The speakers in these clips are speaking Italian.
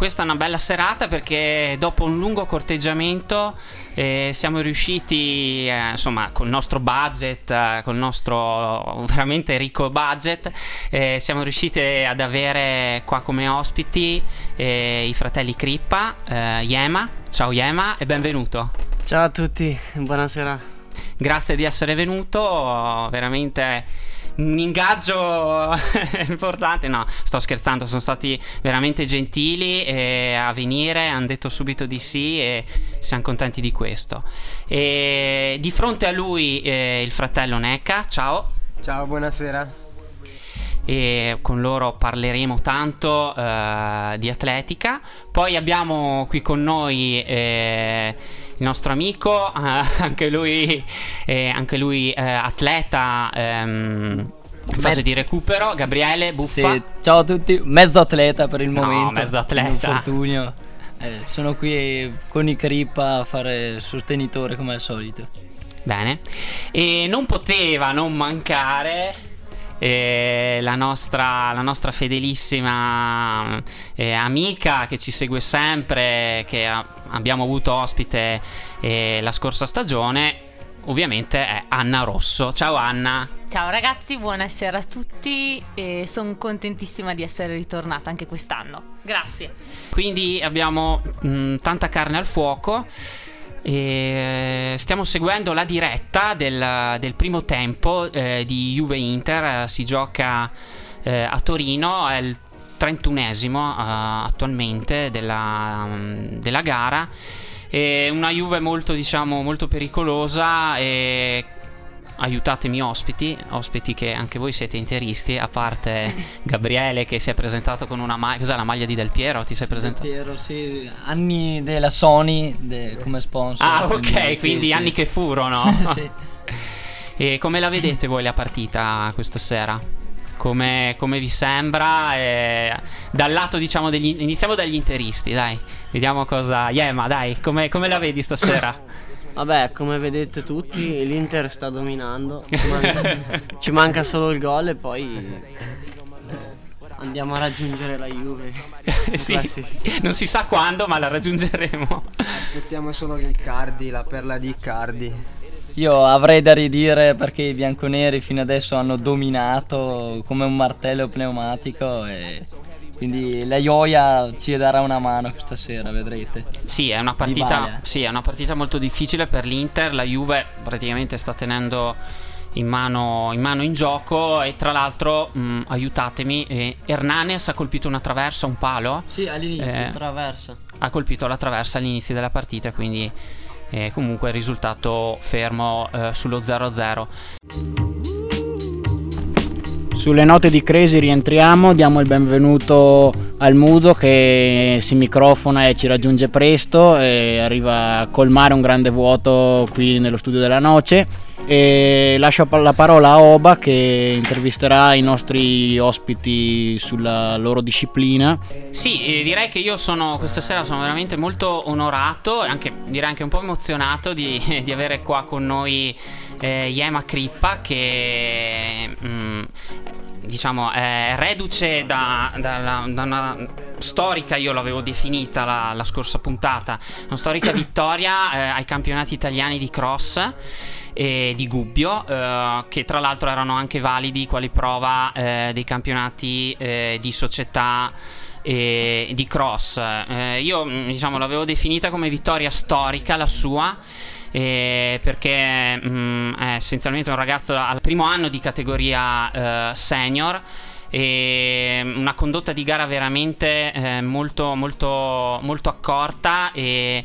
Questa è una bella serata perché dopo un lungo corteggiamento eh, siamo riusciti, eh, insomma, col nostro budget, eh, col nostro veramente ricco budget, eh, siamo riusciti ad avere qua come ospiti eh, i fratelli Crippa, eh, Yema. Ciao Yema e benvenuto. Ciao a tutti, buonasera. Grazie di essere venuto, veramente un ingaggio importante. No, sto scherzando, sono stati veramente gentili eh, a venire, hanno detto subito di sì e siamo contenti di questo. E di fronte a lui eh, il fratello Neca, ciao. Ciao, buonasera. E con loro parleremo tanto eh, di atletica. Poi abbiamo qui con noi eh, il nostro amico, eh, anche lui, eh, anche lui eh, atleta. Ehm, in fase di recupero, Gabriele Buffa. Sì, ciao a tutti, mezzo atleta per il No, momento. mezzo atleta. Eh, sono qui con i Crippa a fare sostenitore come al solito. Bene. E non poteva non mancare eh, la, nostra, la nostra fedelissima eh, amica che ci segue sempre, che a- abbiamo avuto ospite eh, la scorsa stagione. Ovviamente è Anna Rosso. Ciao Anna. Ciao ragazzi, buonasera a tutti e sono contentissima di essere ritornata anche quest'anno. Grazie. Quindi abbiamo mh, tanta carne al fuoco. E stiamo seguendo la diretta del, del primo tempo eh, di Juve Inter. Si gioca eh, a Torino, è il 31esimo eh, attualmente della, mm, della gara. È una Juve molto, diciamo, molto pericolosa e aiutatemi ospiti, ospiti che anche voi siete interisti, a parte Gabriele che si è presentato con una maglia, cos'è la maglia di Del Piero? Ti sei presentato? Piero, sì, anni della Sony de- come sponsor. Ah, ok, sì, quindi sì. anni che furono. sì. E come la vedete voi la partita questa sera? Come, come vi sembra? Eh, dal lato, diciamo, degli. Iniziamo dagli interisti, dai. Vediamo cosa. Yema, dai, come, come la vedi stasera? Vabbè, come vedete tutti, l'Inter sta dominando. Ci manca, ci manca solo il gol e poi eh, andiamo a raggiungere la Juve. sì, non si sa quando, ma la raggiungeremo. Aspettiamo solo Riccardi, la perla di Riccardi. Io avrei da ridire perché i bianconeri fino adesso hanno dominato come un martello pneumatico e quindi la Ioia ci darà una mano questa sera, vedrete. Sì, è partita, sì, è una partita molto difficile per l'Inter. La Juve praticamente sta tenendo in mano in, mano in gioco. E tra l'altro, mh, aiutatemi, eh, Hernanes ha colpito una traversa, un palo. Sì, all'inizio Eh. traversa. Ha colpito la traversa all'inizio della partita. Quindi, eh, comunque, il risultato fermo eh, sullo 0-0. Sulle note di Cresi rientriamo, diamo il benvenuto al Mudo che si microfona e ci raggiunge presto e arriva a colmare un grande vuoto qui nello studio della Noce e lascio la parola a Oba che intervisterà i nostri ospiti sulla loro disciplina. Sì, eh, direi che io sono questa sera sono veramente molto onorato e anche direi anche un po' emozionato di, di avere qua con noi eh, Yema Crippa che mm, diciamo è reduce da, dalla- da una storica, io l'avevo definita la, la scorsa puntata, una storica vittoria eh, ai campionati italiani di cross e di Gubbio, eh, che tra l'altro erano anche validi quali prova eh, dei campionati eh, di società e di cross. Eh, io mh, diciamo l'avevo definita come vittoria storica la sua. Eh, perché mh, è essenzialmente un ragazzo al primo anno di categoria eh, senior e una condotta di gara veramente eh, molto molto molto accorta e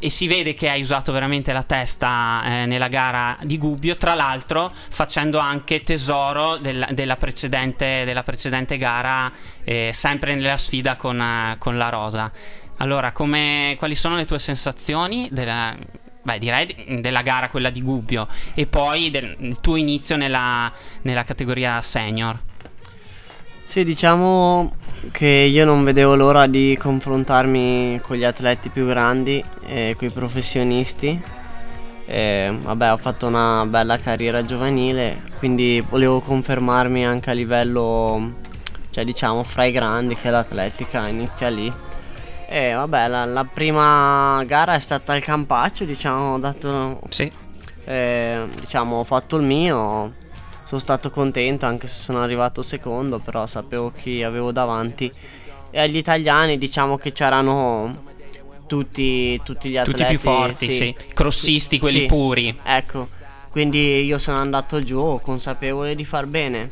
e si vede che hai usato veramente la testa eh, nella gara di Gubbio, tra l'altro facendo anche tesoro del- della, precedente, della precedente gara, eh, sempre nella sfida con, con la Rosa. Allora, come, quali sono le tue sensazioni della, beh, direi di- della gara, quella di Gubbio, e poi del il tuo inizio nella, nella categoria senior? Sì, diciamo che io non vedevo l'ora di confrontarmi con gli atleti più grandi e con i professionisti. E, vabbè, ho fatto una bella carriera giovanile, quindi volevo confermarmi anche a livello, cioè diciamo, fra i grandi, che l'atletica inizia lì. E vabbè, la, la prima gara è stata al Campaccio, diciamo, ho dato Sì. eh, diciamo, ho fatto il mio, sono stato contento anche se sono arrivato secondo, però sapevo chi avevo davanti. E agli italiani diciamo che c'erano tutti, tutti gli atleti. Tutti più forti, sì. Crossisti, quelli Sì. puri. Ecco, quindi io sono andato giù consapevole di far bene.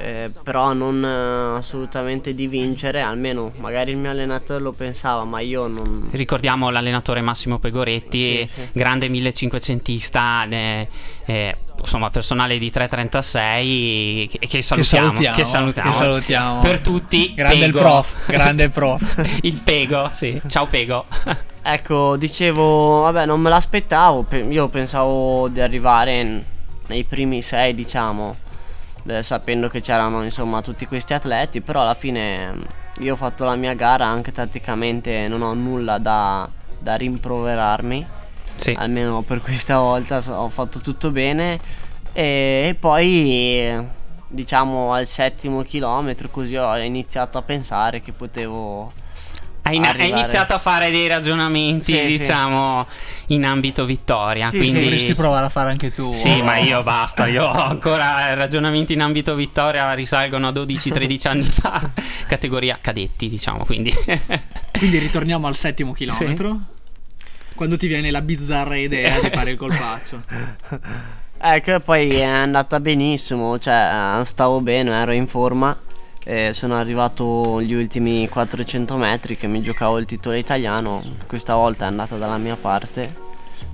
Eh, però non eh, assolutamente di vincere, almeno magari il mio allenatore lo pensava, ma io non, Ricordiamo l'allenatore Massimo Pegoretti, Sì, sì. grande 1500ista, eh, eh, insomma personale di 336 che, che salutiamo, salutiamo, che salutiamo. che salutiamo. Per tutti, Grande il Pego. prof, grande il prof. il Pego, sì. Ciao Pego. Ecco, dicevo, vabbè, non me l'aspettavo, pe- io pensavo di arrivare n- nei primi sei, diciamo, eh, sapendo che c'erano insomma tutti questi atleti, però alla fine mm, io ho fatto la mia gara, anche tatticamente non ho nulla da, da rimproverarmi, sì. almeno per questa volta ho fatto tutto bene e, e poi diciamo al settimo chilometro così ho iniziato a pensare che potevo... Hai, hai iniziato a fare dei ragionamenti, Sì, sì. diciamo, in ambito vittoria. Sì, quindi... Dovresti provare a fare anche tu. Sì, ma io basta, io ho ancora ragionamenti in ambito vittoria risalgono a 12-13 anni fa, categoria cadetti, diciamo, quindi Quindi ritorniamo al settimo chilometro. Quando ti viene la bizzarra idea di fare il colpaccio. Ecco, poi è andata benissimo, cioè stavo bene, ero in forma. E sono arrivato gli ultimi 400 metri che mi giocavo il titolo italiano. Questa volta è andata dalla mia parte.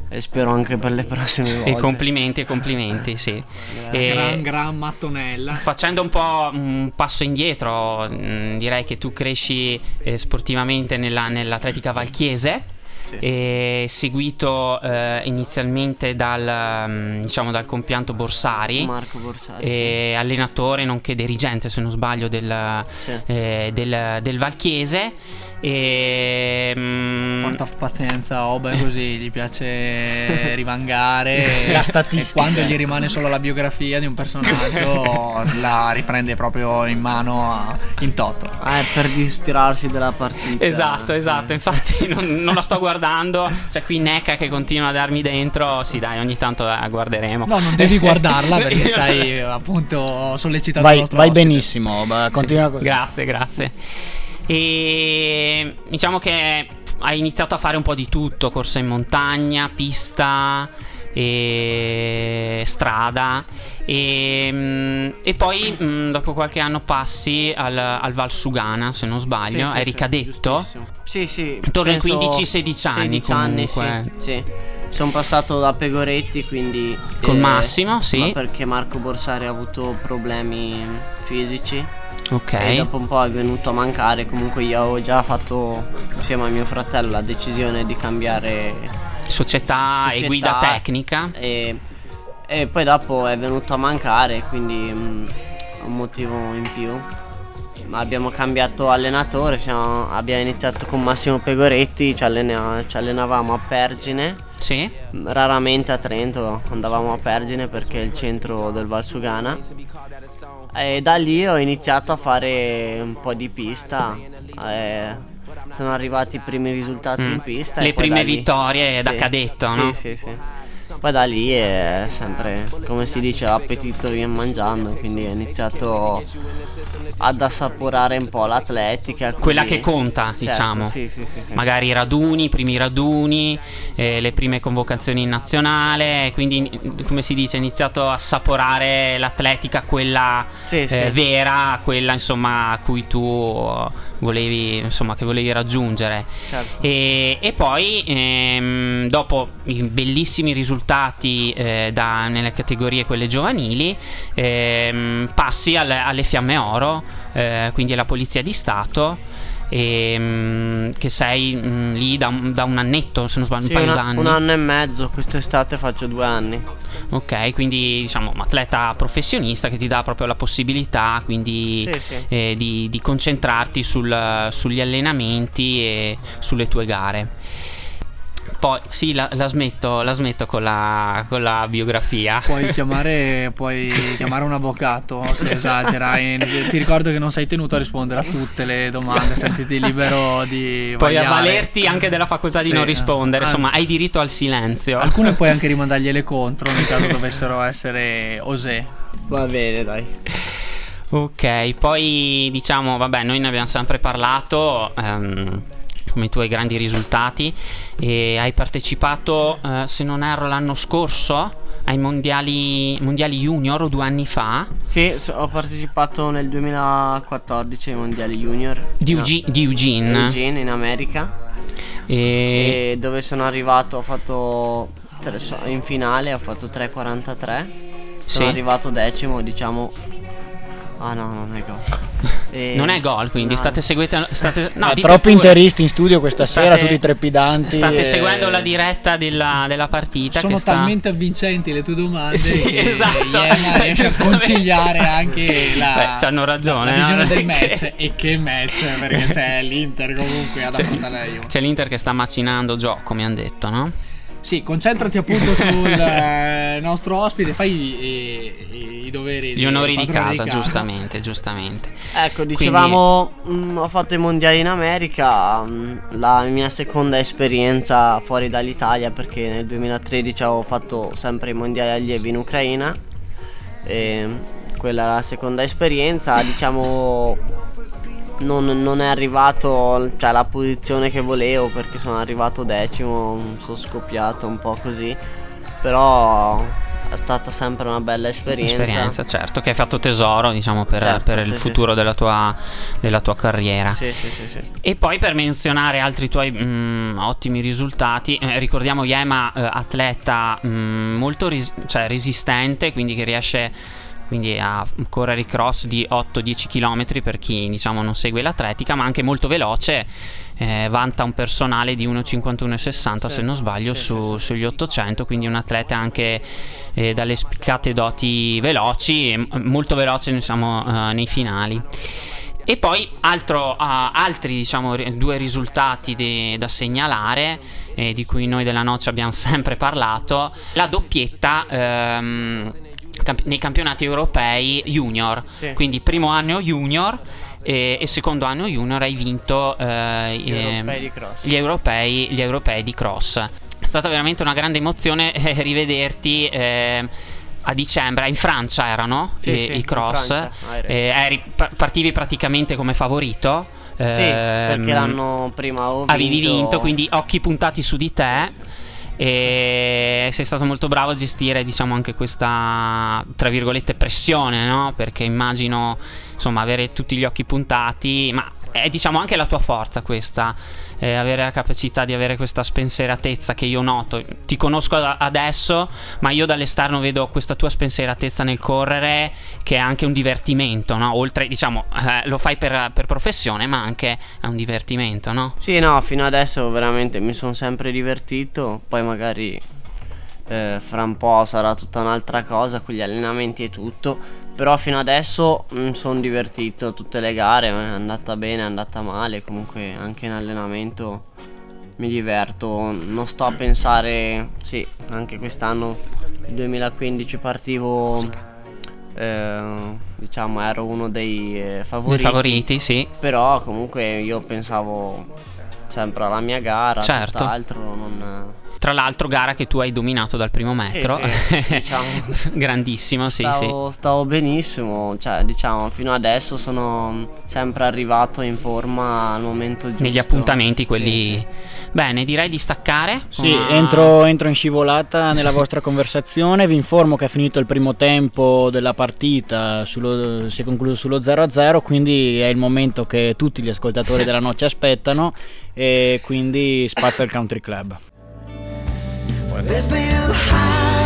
E spero anche per le prossime volte. e complimenti e complimenti, sì. E- Gran, gran mattonella. Facendo un po' un passo indietro, mh, direi che tu cresci eh, sportivamente nella- nell'atletica valchiese. Sì. Seguito eh, inizialmente dal, mm, diciamo, dal compianto Borsari, Marco Borsari. e allenatore nonché dirigente, se non sbaglio, del, Sì. eh, del, del Valchiese. E, mm, Porta pazienza, Oba è così, gli piace rivangare. La statistica. E quando gli rimane solo la biografia di un personaggio, la riprende proprio in mano a- in toto. Eh, per distrarsi dalla partita. Esatto, esatto, infatti non, non la sto guardando, c'è qui Neca che continua a darmi dentro, sì dai, ogni tanto la guarderemo. No, non devi guardarla perché stai appunto sollecitando il Vai, nostro vai ospite. benissimo, va, continua Sì, così. Grazie, grazie. E diciamo che hai iniziato a fare un po' di tutto, corsa in montagna, pista e strada e, mm, e poi mm, dopo qualche anno passi al, al Val Sugana, se non sbaglio, sì, eri sì, cadetto? Sì, sì. Intorno ai penso 15-16 anni 16 anni, comunque. sì. sì. Sono passato da Pegoretti, quindi... Col Massimo, sì. ma perché Marco Borsari ha avuto problemi fisici. Ok. E dopo un po' è venuto a mancare. Comunque io avevo già fatto, insieme a mio fratello, la decisione di cambiare Società, e società. guida tecnica. E, e poi dopo è venuto a mancare, quindi mm, un motivo in più. Ma abbiamo cambiato allenatore, siamo- abbiamo iniziato con Massimo Pegoretti, ci, allena- ci allenavamo a Pergine, Sì. raramente a Trento, andavamo a Pergine perché è il centro del Valsugana. E da lì ho iniziato a fare un po' di pista. e sono arrivati i primi risultati Mm. in pista. Le prime da lì- vittorie da Sì, cadetto, sì, no? Sì, sì. Poi da lì è sempre, come si dice, l'appetito viene mangiando, quindi ho iniziato ad assaporare un po' l'atletica. così. Quella che conta, Certo, diciamo. Sì, sì, sì. Magari i raduni, i primi raduni, eh, le prime convocazioni in nazionale, quindi come si dice, hai iniziato a assaporare l'atletica, quella eh, vera, quella insomma a cui tu volevi, insomma, che volevi raggiungere. Certo. E, e poi ehm, dopo i bellissimi risultati eh, da- nelle categorie quelle giovanili ehm, passi al- alle Fiamme Oro, eh, quindi alla Polizia di Stato e, mm, che sei mm, lì da un, da un annetto, se non sbaglio, Sì, un paio una- d'anni. un anno e mezzo, quest'estate faccio due anni. Ok, quindi diciamo un atleta professionista che ti dà proprio la possibilità quindi Sì, sì. eh, di, di concentrarti sul- sugli allenamenti e sulle tue gare. Poi sì, la, la smetto, la smetto con, la, con la biografia. Puoi chiamare, puoi chiamare un avvocato se esagerai. Ti ricordo che non sei tenuto a rispondere a tutte le domande, sentiti libero di Puoi vagliare. avvalerti anche della facoltà di Sì, non rispondere, anzi, insomma hai diritto al silenzio. Alcune puoi anche rimandargliele contro nel caso dovessero essere osè. Va bene, dai. Ok, poi diciamo, vabbè, noi ne abbiamo sempre parlato, ehm, come i tuoi grandi risultati, e hai partecipato, eh, se non erro, l'anno scorso ai mondiali, mondiali junior o due anni fa Sì, so- ho partecipato nel 2014 ai mondiali junior. di, No, Euge- di Eugene. Eugene in America. E, E dove sono arrivato ho fatto tre- in finale ho fatto 3.43. Sono Sì. arrivato decimo, diciamo. Ah no, non è gol. E- non è gol, quindi no. state seguendo. State, no, Eh, dite troppi pure. interisti in studio questa State- sera, tutti trepidanti. State e- seguendo la diretta della, della partita. Sono che sta... talmente avvincenti le tue domande Sì, che esatto. Riesce a conciliare anche la, Beh, c'hanno ragione, la no? visione del match. E che match, perché c'è l'Inter comunque ad C'è, affrontare c'è l'Inter che sta macinando Gio, come hanno detto, no? Sì, concentrati appunto sul eh, nostro ospite, fai i, i- i doveri. Gli onori di padrone casa, giustamente, giustamente. Ecco, dicevamo, mm, ho fatto i mondiali in America, mm, la mia seconda esperienza fuori dall'Italia perché nel 2013 avevo fatto sempre i mondiali allievi in Ucraina e quella è la seconda esperienza, diciamo non, non è arrivato cioè, alla posizione che volevo perché sono arrivato decimo, sono scoppiato un po' così, però è stata sempre una bella esperienza. Esperienza, certo, che hai fatto tesoro, diciamo, per, Certo, per sì, il sì, futuro sì. Della, tua, della tua carriera. Sì, sì, sì, sì. E poi per menzionare altri tuoi mm, ottimi risultati, eh, ricordiamo Yema, eh, atleta mm, molto ris- cioè, resistente, quindi che riesce quindi a correre cross di 8-10 km per chi diciamo non segue l'atletica, ma anche molto veloce. eh, vanta un personale di 1,51,60 se non sbaglio su- sugli 800 quindi un atleta anche eh, dalle spiccate doti veloci molto veloce diciamo, eh, nei finali. E poi altro, ah, altri diciamo, ri- due risultati de- da segnalare, eh, di cui noi della Noce abbiamo sempre parlato, la doppietta ehm, camp- nei campionati europei junior, Sì. quindi primo anno junior e, e secondo anno junior hai vinto eh, Gli ehm, europei di cross. gli europei, gli europei di cross. È stata veramente una grande emozione eh, rivederti eh, a dicembre, in Francia erano Sì, i, sì, i cross, Francia, Aires. Eh, eri- pa- partivi praticamente come favorito. Sì, ehm, perché l'anno prima. Avevi vinto, quindi occhi puntati su di te. E sei stato molto bravo a gestire, diciamo, anche questa tra virgolette pressione, no? Perché immagino, insomma, avere tutti gli occhi puntati, ma è diciamo anche la tua forza questa, eh, avere la capacità di avere questa spensieratezza che io noto. Ti conosco da- adesso, ma io dall'esterno vedo questa tua spensieratezza nel correre che è anche un divertimento, no? Oltre, diciamo, eh, lo fai per, per professione, ma anche è un divertimento, no? Sì, no, fino adesso veramente mi sono sempre divertito. Poi magari eh, fra un po' sarà tutta un'altra cosa con gli allenamenti e tutto. Però fino adesso mi sono divertito. Tutte le gare è andata bene, è andata male. Comunque anche in allenamento mi diverto. Non sto a pensare. Sì, anche quest'anno, 2015, partivo. eh, diciamo, ero uno dei eh, favoriti. favoriti, sì. Però comunque io pensavo sempre alla mia gara, Certo. tutt'altro non... Tra l'altro, gara che tu hai dominato dal primo metro. sì, diciamo. Grandissimo, sì, sì. Stavo, stavo benissimo, cioè diciamo fino adesso sono sempre arrivato in forma al momento giusto. Negli appuntamenti, quelli. Sì, sì. Bene, direi di staccare. Sì, Una- entro, entro in scivolata nella Sì. vostra conversazione. Vi informo che è finito il primo tempo della partita, sullo- si è concluso sullo 0-0, quindi è il momento che tutti gli ascoltatori della noce aspettano e quindi spazza il Country Club. There's been highs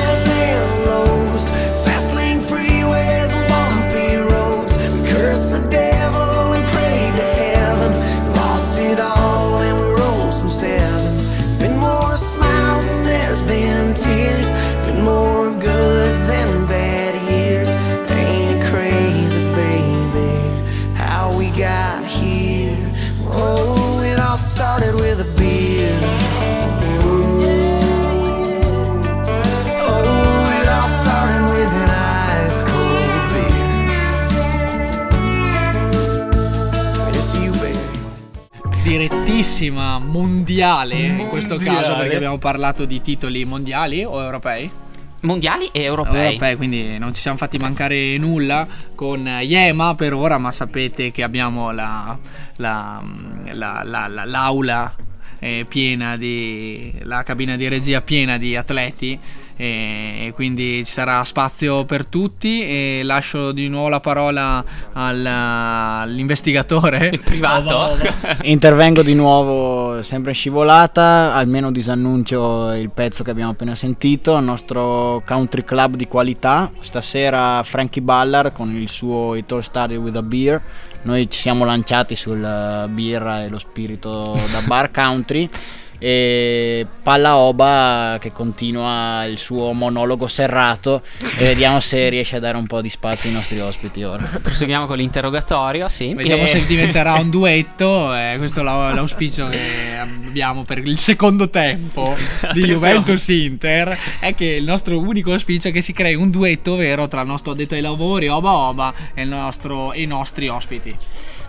finalissima mondiale, in questo Mondiale. caso perché abbiamo parlato di titoli mondiali o europei? Mondiali e europei. Europei, quindi non ci siamo fatti mancare nulla con Yema per ora, ma sapete che abbiamo la, la- la- la- la- l'aula eh, piena di la cabina di regia piena di atleti e quindi ci sarà spazio per tutti e lascio di nuovo la parola al- all'investigatore. Privato. Intervengo di nuovo sempre in scivolata, almeno disannuncio il pezzo che abbiamo appena sentito, il nostro country club di qualità, stasera Frankie Ballard con il suo It All Started With A Beer, noi ci siamo lanciati sul eh, birra e lo spirito da bar country e Palla Oba che continua il suo monologo serrato e vediamo se riesce a dare un po' di spazio ai nostri ospiti ora. Proseguiamo con l'interrogatorio, sì. Vediamo E- se diventerà un duetto. eh, questo è l'au- l'auspicio che abbiamo per il secondo tempo di Attenzione. Juventus Inter. È che il nostro unico auspicio è che si crei un duetto vero tra il nostro addetto ai lavori, Oba Oba, e, il nostro- e i nostri ospiti.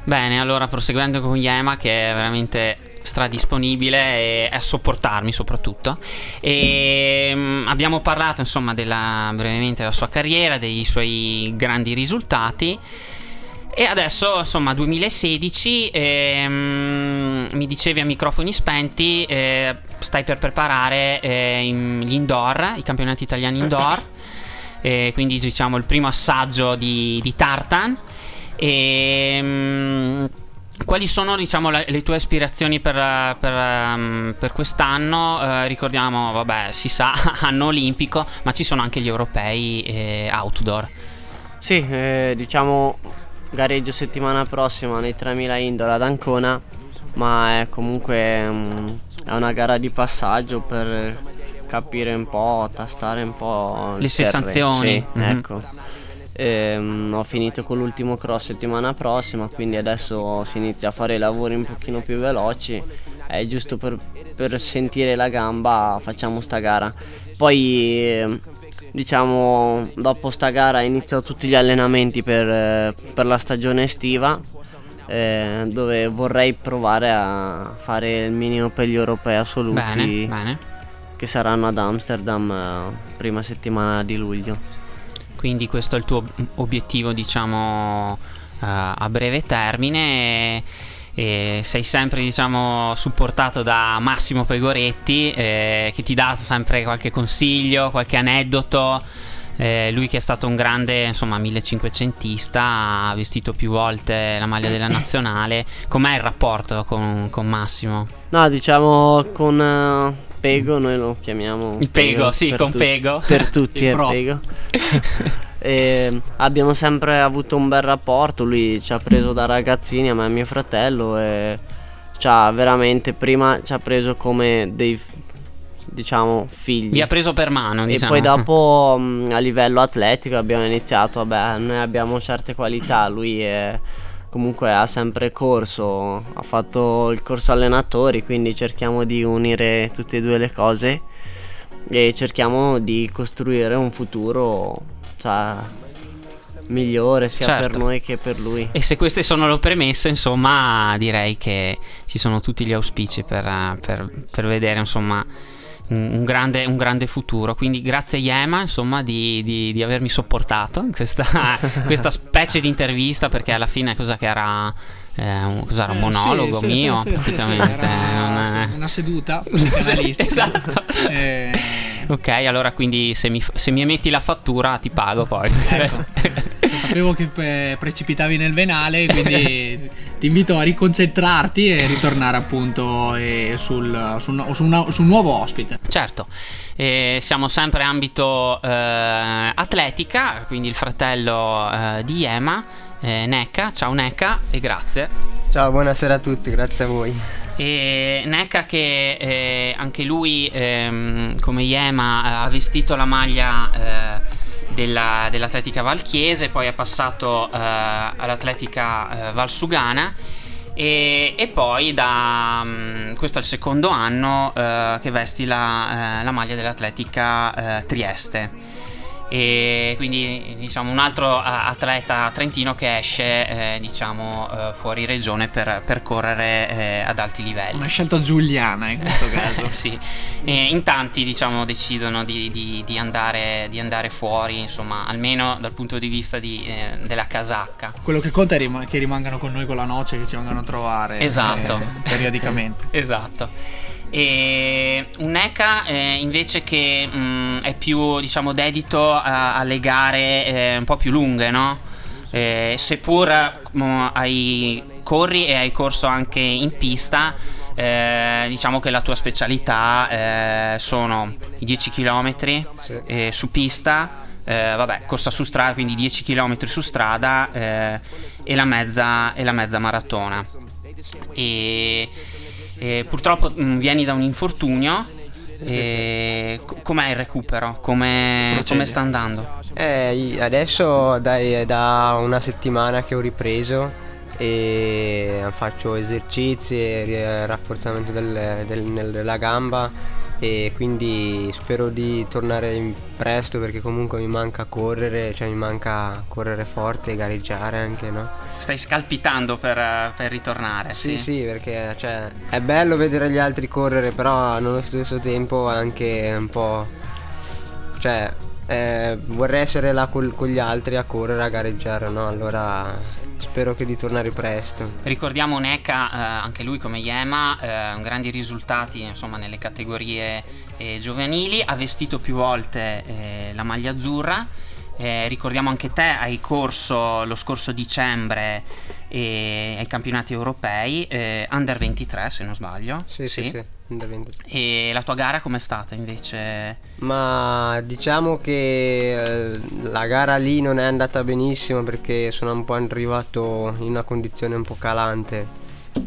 Bene, allora proseguendo con Yema che è veramente stradisponibile e a sopportarmi soprattutto. E mm, abbiamo parlato insomma della, brevemente della sua carriera dei suoi grandi risultati. E adesso insomma 2016 ehm, mi dicevi a microfoni spenti eh, stai per preparare eh, in- gli indoor i campionati italiani indoor. Eh, quindi diciamo il primo assaggio di, di Tartan. E mm, quali sono diciamo la- le tue aspirazioni per, per, ehm, per quest'anno? Eh, ricordiamo, vabbè, si sa, anno olimpico, ma ci sono anche gli europei eh, outdoor. Sì, eh, diciamo gareggio settimana prossima nei 3000 indoor ad Ancona, ma è comunque mm, è una gara di passaggio per capire un po', tastare un po' Le sensazioni. Sì, Mhm. ecco. Ehm, ho finito con l'ultimo cross settimana prossima, quindi adesso si inizia a fare i lavori un pochino più veloci. È giusto per, per sentire la gamba facciamo sta gara. Poi ehm, diciamo dopo sta gara inizio tutti gli allenamenti per, eh, per la stagione estiva. eh, dove vorrei provare a fare il minimo per gli europei assoluti Bene, bene. che saranno ad Amsterdam eh, prima settimana di luglio. Quindi questo è il tuo obiettivo, diciamo, eh, a breve termine. E, e sei sempre, diciamo, supportato da Massimo Pegoretti, eh, che ti dà sempre qualche consiglio, qualche aneddoto. Eh, lui che è stato un grande, insomma, 1500ista, ha vestito più volte la maglia della nazionale. Com'è il rapporto con, con Massimo? No, diciamo con eh, Pego, noi lo chiamiamo Il Pego, sì, per con tutti- Pego. Per tutti è. Pego. E abbiamo sempre avuto un bel rapporto, lui ci ha preso da ragazzini, a me e mio fratello e ci ha veramente prima ci ha preso come dei diciamo figli. Vi ha preso per mano, E diciamo. poi dopo mh, a livello atletico abbiamo iniziato, vabbè, noi abbiamo certe qualità, lui è- comunque ha sempre corso, ha fatto il corso allenatori, quindi cerchiamo di unire tutte e due le cose e cerchiamo di costruire un futuro cioè, migliore sia Certo. per noi che per lui. E se queste sono le premesse, insomma, direi che ci sono tutti gli auspici per, per- per vedere, insomma, un, un grande, un grande futuro. Quindi grazie Yema, insomma, di, di- di avermi sopportato in questa, questa specie di intervista, perché alla fine cosa che era... eh, un, cos'era, un Eh, monologo sì, mio sì, sì, praticamente era una seduta psicanalistica. esatto Eh, ok allora quindi se mi, se mi emetti la fattura ti pago poi Ecco. sapevo che eh, precipitavi nel venale, quindi ti invito a riconcentrarti e ritornare appunto eh, sul, su, un- su una- su un nuovo ospite. Certo, eh, siamo sempre ambito eh, atletica, quindi il fratello eh, di Yema, eh, Necca. Ciao Necca e grazie. Ciao, buonasera a tutti, grazie a voi. E Necca che eh, anche lui, ehm, come Yema, eh, ha vestito la maglia eh, della- dell'Atletica Valchiese, poi è passato eh, all'Atletica eh, Valsugana e, e poi da mm, questo è il secondo anno eh, che vesti la, eh, la maglia dell'Atletica eh, Trieste. E quindi diciamo un altro atleta trentino che esce eh, diciamo eh, fuori regione per, per correre eh, ad alti livelli. Una scelta giuliana in questo caso. sì, e in tanti diciamo decidono di, di- di andare, di andare fuori, insomma, almeno dal punto di vista di, eh, della casacca. Quello che conta è rim- che rimangano con noi con la noce, che ci vengano a trovare Esatto. eh, periodicamente. esatto. E un NECA eh, invece che mh, è più diciamo dedito a- alle gare eh, un po' più lunghe, no? Eh, seppur mh, hai corri e hai corso anche in pista, eh, diciamo che la tua specialità eh, sono i 10 km Sì. su pista, eh, vabbè, corsa su strada, quindi 10 km su strada eh, e, la mezza, e la mezza maratona. E, e purtroppo mh, vieni da un infortunio. E co- com'è il recupero? Come, come sta andando? Eh, adesso dai, è da una settimana che ho ripreso e faccio esercizi rafforzamento del- del- della gamba e quindi spero di tornare presto perché comunque mi manca correre, cioè mi manca correre forte e gareggiare anche, no? Stai scalpitando per, per ritornare? Sì, sì, perché cioè, è bello vedere gli altri correre, però nello stesso tempo anche un po'... Cioè, eh, vorrei essere là col- con gli altri a correre, a gareggiare, no? Allora spero che di tornare presto. Ricordiamo Neca, eh, anche lui come Yema, eh, grandi risultati insomma, nelle categorie eh, giovanili, ha vestito più volte eh, la maglia azzurra. Eh, ricordiamo anche te, hai corso lo scorso dicembre eh, ai campionati europei, under 23 se non sbaglio. Sì, sì, sì, 23. E la tua gara com'è stata invece? Ma diciamo che eh, la gara lì non è andata benissimo perché sono un po' arrivato in una condizione un po' calante.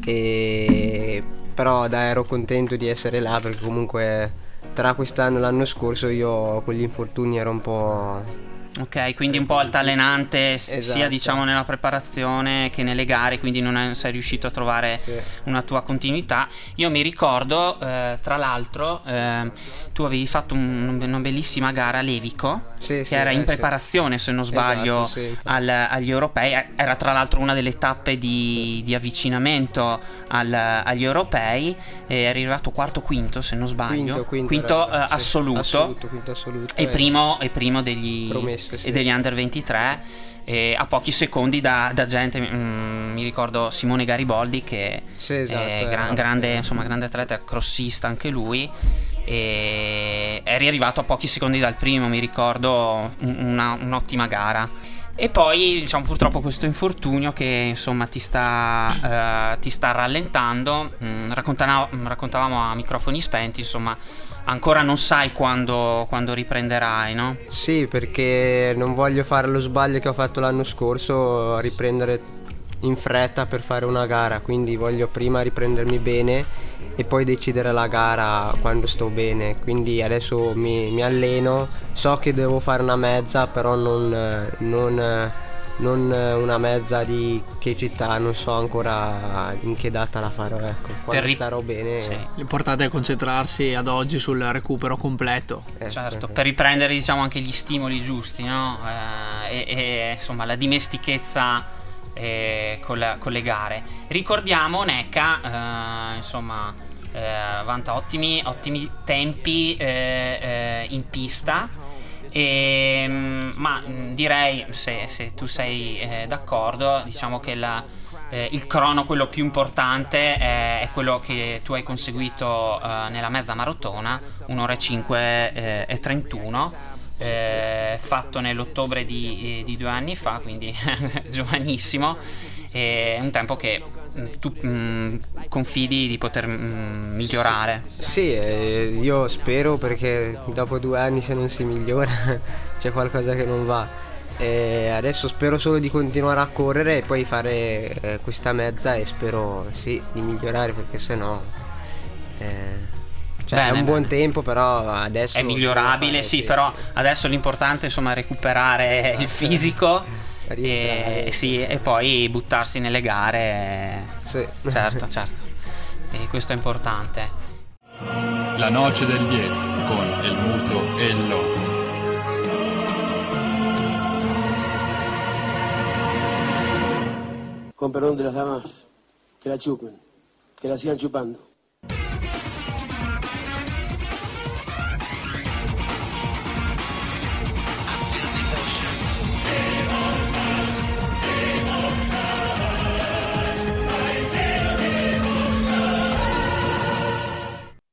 E però dai, ero contento di essere là perché comunque tra quest'anno e l'anno scorso io con gli infortuni ero un po'... Ok, quindi un po' altalenante s- sia Esatto. diciamo nella preparazione che nelle gare, quindi non è- sei riuscito a trovare una tua continuità. Io mi ricordo, eh, tra l'altro, eh, tu avevi fatto un- una bellissima gara a Levico, Sì, che sì, era eh, in sì. preparazione, se non sbaglio, Esatto, sì, al- agli europei. Eh, Era tra l'altro una delle tappe di, di avvicinamento al- agli europei. Eri arrivato quarto quinto, se non sbaglio. Quinto, quinto, era- eh, sì, assoluto. assoluto, quinto assoluto, E eh. primo, e primo degli, Promesso, sì. e degli under 23 e a pochi secondi da, da gente mm, mi ricordo Simone Gariboldi che Sì, esatto, è gran- grande, insomma, grande atleta crossista anche lui e eri arrivato a pochi secondi dal primo mi ricordo un- una- un'ottima gara e poi diciamo purtroppo questo infortunio che insomma ti sta, eh, ti sta rallentando Mm, raccontavamo a microfoni spenti insomma ancora non sai quando, quando riprenderai no? Sì, perché non voglio fare lo sbaglio che ho fatto l'anno scorso, riprendere in fretta per fare una gara, quindi voglio prima riprendermi bene e poi decidere la gara quando sto bene. Quindi adesso mi, mi alleno, so che devo fare una mezza, però non, non, non eh, una mezza di che città, non so ancora in che data la farò, ecco. Quando ri- starò bene. L'importante è concentrarsi ad oggi sul recupero completo. Certo, per riprendere diciamo anche gli stimoli giusti, no? Eh, e, e, insomma la dimestichezza eh, con, la- con le gare. Ricordiamo Neca, eh, insomma, eh, vanta ottimi, ottimi tempi eh, eh, in pista. E, mm, ma mm, direi, se, se tu sei eh, d'accordo, diciamo che la- eh, il crono, quello più importante, è, è quello che tu hai conseguito eh, nella mezza maratona, un'ora e 5 eh, e 31, eh, fatto nell'ottobre di, eh, di due anni fa, quindi giovanissimo. È un tempo che tu mm, confidi di poter mm, migliorare. Sì, eh, io spero perché dopo due anni se non si migliora c'è qualcosa che non va. E adesso spero solo di continuare a correre e poi fare eh, questa mezza e spero sì di migliorare perché sennò eh, cioè è Bene, un buon bene. tempo però adesso È migliorabile, fare, sì, però adesso l'importante insomma è recuperare il fisico e, sì, e poi buttarsi nelle gare. Sì. Certo, certo. E questo è importante. La noce del 10 con il muto e il loco. Con perdono de las damas, que la chupen, che la sigan chupando.